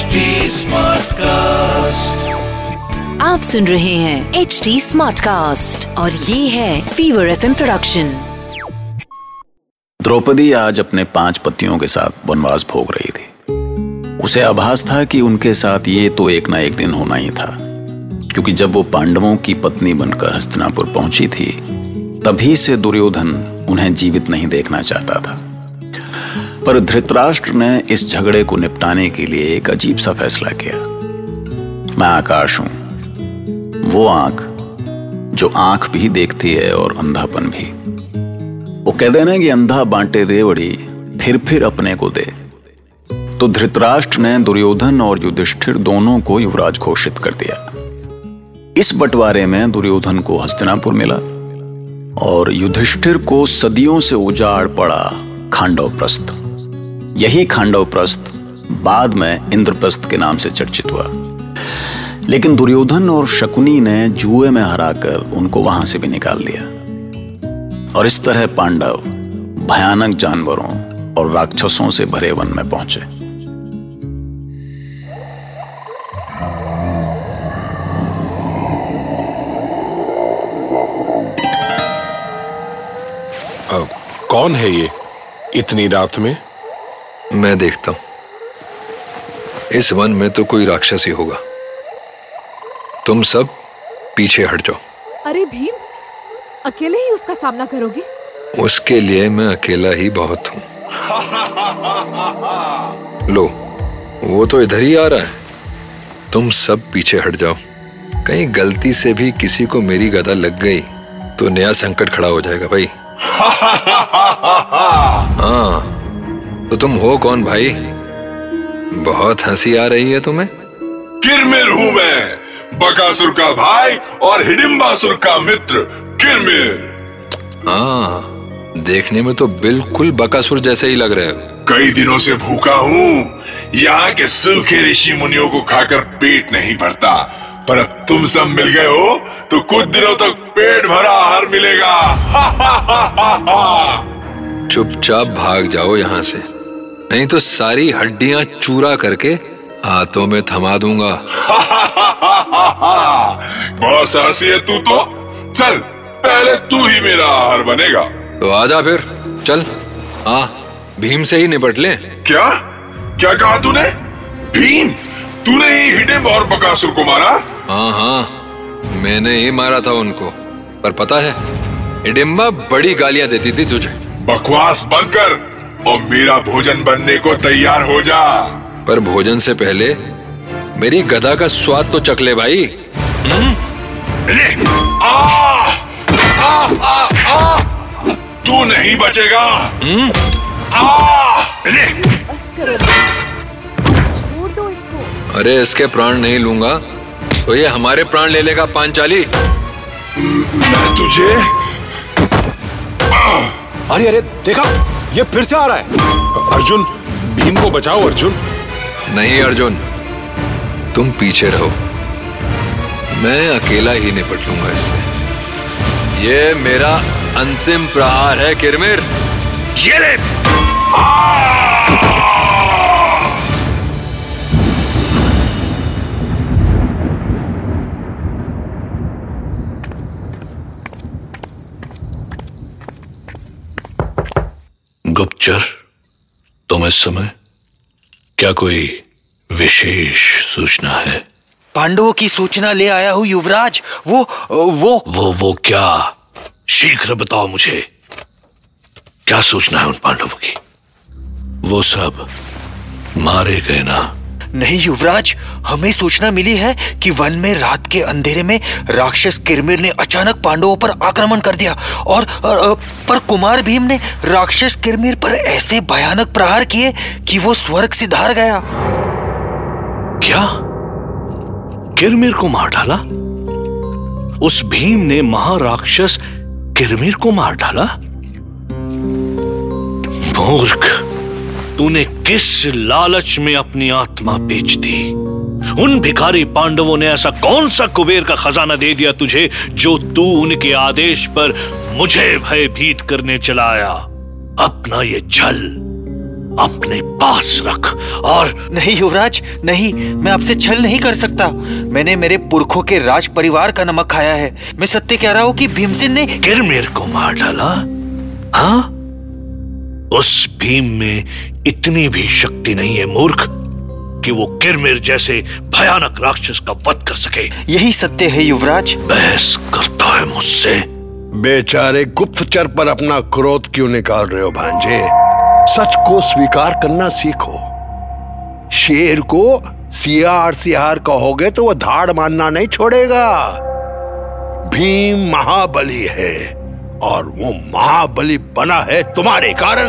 HD Smartcast. आप सुन रहे हैं एच डी स्मार्ट कास्ट और ये है फीवर एफ़ प्रोडक्शन द्रौपदी आज अपने पाँच पतियों के साथ वनवास भोग रही थी। उसे आभास था कि उनके साथ ये तो एक ना एक दिन होना ही था। क्योंकि जब वो पांडवों की पत्नी बनकर हस्तिनापुर पहुँची थी तभी से दुर्योधन उन्हें जीवित नहीं देखना चाहता था। पर धृतराष्ट्र ने इस झगड़े को निपटाने के लिए एक अजीब सा फैसला किया। मैं आकाश हूँ। वो आँख, जो आँख भी देखती है और अंधापन भी। वो कह देना कि अंधा बांटे रेवड़ी फिर फिर अपने को दे। तो धृतराष्ट्र ने दुर्योधन और युधिष्ठिर दोनों को युवराज घोषित कर दिया। इस बंटवारे में दुर्योधन को हस्तिनापुर मिला और युधिष्ठिर को सदियों से उजाड़ पड़ा खांडव प्रस्थ यही खांडव प्रस्थ बाद में इंद्रप्रस्थ के नाम से चर्चित हुआ। लेकिन दुर्योधन और शकुनी ने जुए में हराकर उनको वहाँ से भी निकाल दिया। और इस तरह पांडव भयानक जानवरों और राक्षसों से भरे वन में पहुँचे। अ, कौन है ये इतनी रात में? मैं देखता हूँ। इस वन में तो कोई राक्षस ही होगा। तुम सब पीछे हट जाओ। अरे भीम अकेले ही उसका सामना करोगे? उसके लिए मैं अकेला ही बहुत हूँ। लो वो तो इधर ही आ रहा है। तुम सब पीछे हट जाओ। कहीं गलती से भी किसी को मेरी गदा लग गई तो नया संकट खड़ा हो जाएगा भाई। हाँ तो तुम हो कौन भाई? बहुत हँसी आ रही है तुम्हें? किरमिर हूँ मैं। बकासुर का भाई और हिडिंबासुर का मित्र किरमिर। हाँ देखने में तो बिल्कुल बकासुर जैसे ही लग रहे हो। कई दिनों से भूखा हूँ। यहाँ के सूखे ऋषि मुनियों को खाकर पेट नहीं भरता। पर अब तुम सब मिल गए हो तो कुछ दिनों तक पेट भरा आहार मिलेगा। चुपचाप भाग जाओ यहाँ से। नहीं तो सारी हड्डियाँ चूरा करके हाथों में थमा दूँगा। बहुत साहसी है तू तो। चल पहले तू ही मेरा आहार बनेगा। तो आजा फिर चल। आ भीम से ही निपट ले। क्या? क्या कहा तूने? भीम तूने ही हिडिंब और बकासुर को मारा? हाँ हाँ मैंने ही मारा था उनको। पर पता है हिडिम्बा बड़ी गालियाँ देती थी तुझे। बकवास बंद कर और मेरा भोजन बनने को तैयार हो जा। पर भोजन से पहले मेरी गदा का स्वाद तो चख ले भाई। आ, आ, आ, आ, तू नहीं बचेगा। इसको। अरे इसके प्राण नहीं लूँगा। तो ये हमारे प्राण ले लेगा पांचाली। मैं तुझे अरे अरे, देखा? ये फिर से आ रहा है। अर्जुन, भीम को बचाओ, अर्जुन। नहीं, अर्जुन। तुम पीछे रहो। मैं अकेला ही निपट लूँगा इससे। ये मेरा अंतिम प्रहार है, किरमिर। ये ले। गुप्तचर तुम इस समय क्या कोई विशेष सूचना है? पांडवों की सूचना ले आया हूँ युवराज। वो वो वो वो क्या? शीघ्र बताओ मुझे। क्या सूचना है उन पांडवों की? वो सब मारे गए ना? नहीं युवराज हमें सूचना मिली है कि वन में रात के अंधेरे में राक्षस किरमिर ने अचानक पांडवों पर आक्रमण कर दिया और, पर कुमार भीम ने राक्षस किरमिर पर ऐसे भयानक प्रहार किए कि वो स्वर्ग से धार गया। क्या? किरमिर को मार डाला? उस भीम ने महाराक्षस किरमिर को मार डाला? मूर्ख। तूने किस लालच में अपनी आत्मा बेच दी? उन भिखारी पांडवों ने ऐसा कौन सा कुबेर का खजाना दे दिया तुझे जो तू उनके आदेश पर मुझे भयभीत करने चला आया अपना ये छल अपने पास रख और नहीं युवराज नहीं मैं आपसे छल नहीं कर सकता। मैंने मेरे पुरखों के राज परिवार का नमक खाया है। मैं सत्य कह रहा हूँ कि भीमसेन ने किरमिर को मार डाला हाँ? उस भीम में इतनी भी शक्ति नहीं है मूर्ख कि वो किरमिर जैसे भयानक राक्षस का वध कर सके। यही सत्य है युवराज। बहस करता है मुझसे। बेचारे गुप्तचर पर अपना क्रोध क्यों निकाल रहे हो भांजे? सच को स्वीकार करना सीखो। शेर को सियार सियार कहोगे तो वो धाड़ मानना नहीं छोड़ेगा। भीम महाबली है। और वो महाबली बना है तुम्हारे कारण।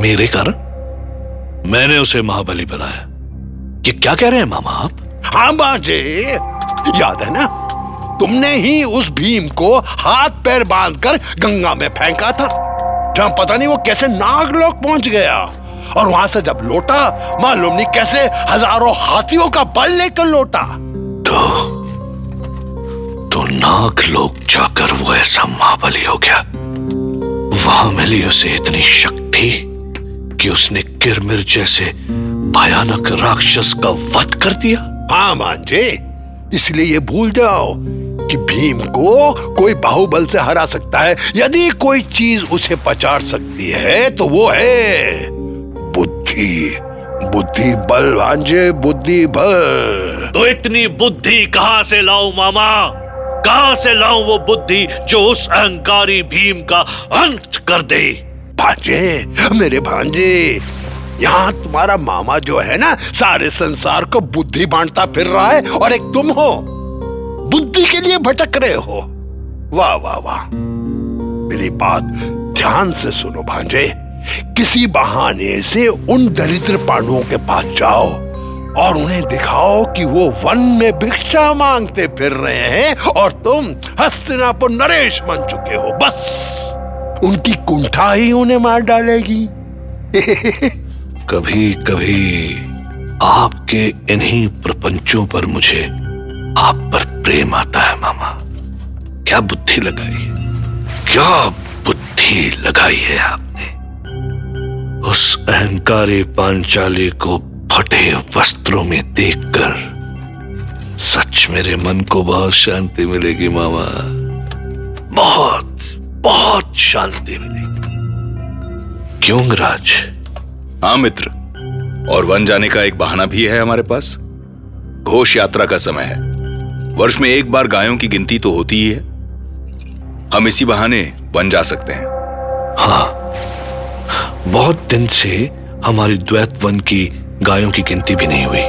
मेरे कारण? मैंने उसे महाबली बनाया। ये क्या कह रहे हैं मामा आप? हाँ बाजे। याद है ना? तुमने ही उस भीम को हाथ पैर बांधकर गंगा में फेंका था। जहाँ पता नहीं वो कैसे नागलोक पहुँच गया। और वहाँ से जब लौटा मालूम नहीं कैसे हज़ारों हाथियों का बल लेकर लौटा। तो नागलोक जाकर वो ऐसा महाबली हो गया। वहाँ मिली उसे इतनी शक्ति कि उसने किरमिर जैसे भयानक राक्षस का वध कर दिया। हाँ मांझे इसलिए ये भूल जाओ कि भीम को कोई बाहुबल से हरा सकता है। यदि कोई चीज़ उसे पचाड़ सकती है तो वो है बुद्धि। बुद्धि बल भांजे बुद्धि बल। तो इतनी बुद्धि कहाँ से लाऊं मामा? कहाँ से लाऊं वो बुद्धि जो उस अहंकारी भीम का अंत कर दे। भांजे, मेरे भांजे, यहाँ तुम्हारा मामा जो है ना, सारे संसार को बुद्धि बांटता फिर रहा है और एक तुम हो। बुद्धि के लिए भटक रहे हो। वाह वाह वाह। मेरी बात ध्यान से सुनो भांजे। किसी बहाने से उन दरिद्र पांडवों के पास जाओ। और उन्हें दिखाओ कि वो वन में भिक्षा मांगते फिर रहे हैं और तुम हस्तिनापुर नरेश बन चुके हो, बस। उनकी कुंठा ही उन्हें मार डालेगी। कभी कभी आपके इन्हीं प्रपंचों पर मुझे आप पर प्रेम आता है, मामा। क्या बुद्धि लगाई? क्या बुद्धि लगाई है आपने? उस अहंकारी पांचाली को फटे वस्त्रों में देखकर। सच मेरे मन को बहुत शांति मिलेगी मामा। बहुत बहुत शांति मिलेगी। क्यों राज? हाँ मित्र। और वन जाने का एक बहाना भी है हमारे पास। घोष यात्रा का समय है। वर्ष में एक बार गायों की गिनती तो होती ही है। हम इसी बहाने वन जा सकते हैं। हाँ। बहुत दिन से हमारी द्वैत वन की गायों की गिनती भी नहीं हुई।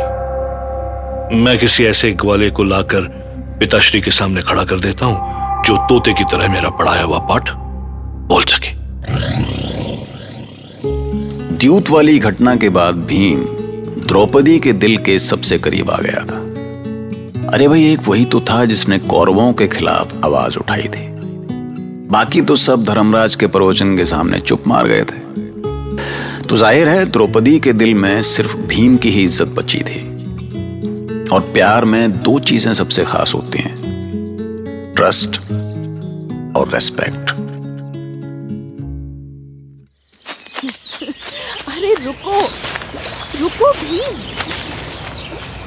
मैं किसी ऐसे ग्वाले को लाकर पिताश्री के सामने खड़ा कर देता हूँ, जो तोते की तरह मेरा पढ़ाया हुआ पाठ बोल सके। द्यूत वाली घटना के बाद भीम द्रौपदी के दिल के सबसे करीब आ गया था। अरे भाई, एक वही तो था जिसने कौरवों के खिलाफ आवाज़ उठाई थी। बाकी तो सब धर्मराज के प्रवचन के सामने चुप मार गए थे। तो ज़ाहिर है द्रौपदी के दिल में सिर्फ़ भीम की ही इज़्ज़त बची थी। और प्यार में दो चीज़ें सबसे खास होती हैं ट्रस्ट और रेस्पेक्ट। अरे रुको रुको भीम।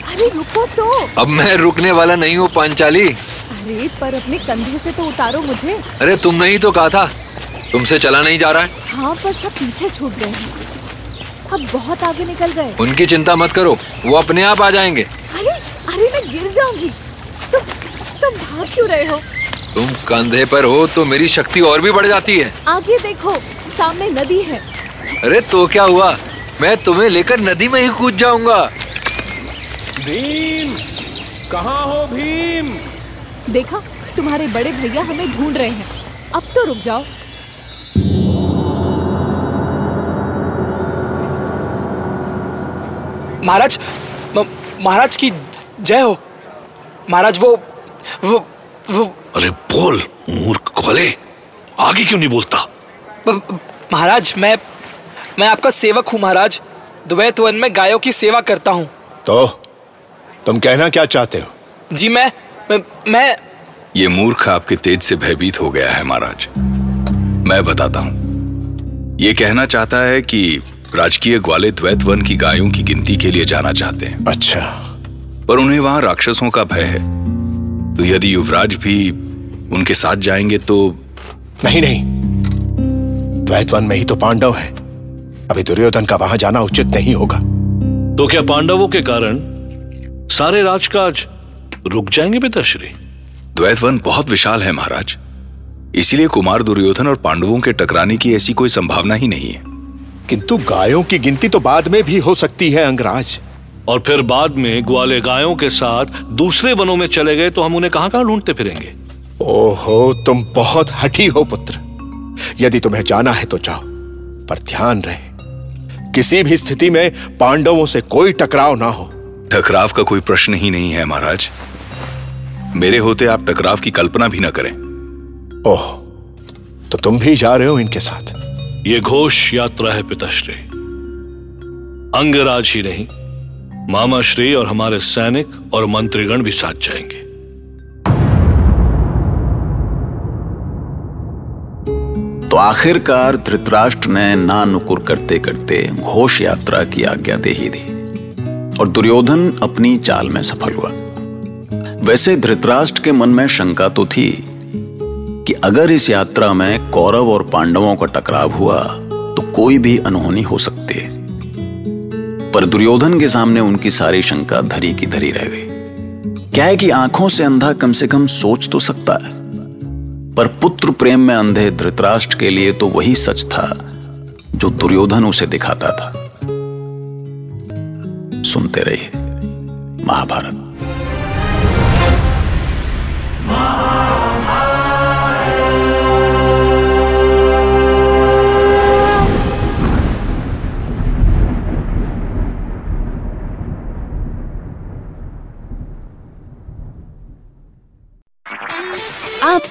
अरे रुको तो। अब मैं रुकने वाला नहीं हूँ पांचाली। अरे पर अपने कंधे से तो उतारो मुझे। अरे तुमने ही तो कहा था तुमसे चला नहीं जा रहा है। हाँ पर सब पीछे छूट गए हैं। अब बहुत आगे निकल गए। उनकी चिंता मत करो वो अपने आप आ जाएँगे। अरे अरे मैं गिर जाऊँगी। तुम तुम भाग क्यों रहे हो? तुम कंधे पर हो तो मेरी शक्ति और भी बढ़ जाती है। आगे देखो सामने नदी है। अरे तो क्या हुआ? मैं तुम्हें लेकर नदी में ही कूद जाऊँगा। भीम कहाँ हो भीम? देखा तुम्हारे बड़े भैया हमें ढूंढ रहे हैं। अब तो रुक जाओ। महाराज महाराज की जय हो। महाराज वो वो वो। अरे बोल मूर्ख खोले। आगे क्यों नहीं बोलता? महाराज मैं मैं आपका सेवक हूँ महाराज। द्वैत वन में गायों की सेवा करता हूँ। तो तुम कहना क्या चाहते हो? जी मैं मैं, मैं। ये मूर्ख आपके तेज से भयभीत हो गया है महाराज। मैं बताता हूँ। ये कहना चाहता है कि राजकीय ग्वाले द्वैत वन की गायों की गिनती के लिए जाना चाहते हैं। अच्छा। पर उन्हें वहाँ राक्षसों का भय है। तो यदि युवराज भी उनके साथ जाएँगे तो नहीं नहीं। द्वैत वन में ही तो पांडव है। अभी दुर्योधन का वहाँ जाना उचित नहीं होगा। तो क्या पांडवों के कारण सारे राजकाज रुक जाएँगे पिताश्री द्वैत वन बहुत विशाल है महाराज। इसीलिए कुमार दुर्योधन और पांडवों के टकराने की ऐसी कोई संभावना ही नहीं है। किंतु गायों की गिनती तो बाद में भी हो सकती है अंगराज। और फिर बाद में ग्वाले गायों के साथ दूसरे वनों में चले गए तो हम उन्हें कहाँ कहाँ ढूंढते फिरेंगे? ओहो तुम बहुत हठी हो पुत्र। यदि तुम्हें जाना है तो जाओ पर ध्यान रहे। किसी भी स्थिति में पांडवों से कोई टकराव ना हो। टकराव का कोई प्रश्न ही नहीं है महाराज। मेरे होते आप टकराव की कल्पना भी ना करें। ओह तो तुम भी जा रहे हो इनके साथ। ये घोष यात्रा है पिताश्री अंगराज ही नहीं, मामा श्री और हमारे सैनिक और मंत्रीगण भी साथ जाएँगे। तो आखिरकार धृतराष्ट्र ने ना नुकुर करते करते घोष यात्रा की आज्ञा दे ही दी और दुर्योधन अपनी चाल में सफल हुआ। वैसे धृतराष्ट्र के मन में शंका तो थी कि अगर इस यात्रा में कौरव और पांडवों का टकराव हुआ तो कोई भी अनहोनी हो सकती। है पर दुर्योधन के सामने उनकी सारी शंका धरी की धरी रह गई। क्या है कि आँखों से अंधा कम से कम सोच तो सकता है, पर पुत्र प्रेम में अंधे धृतराष्ट्र के लिए तो वही सच था, जो दुर्योधन उसे दिखाता था। सुनते रहिए, महाभारत।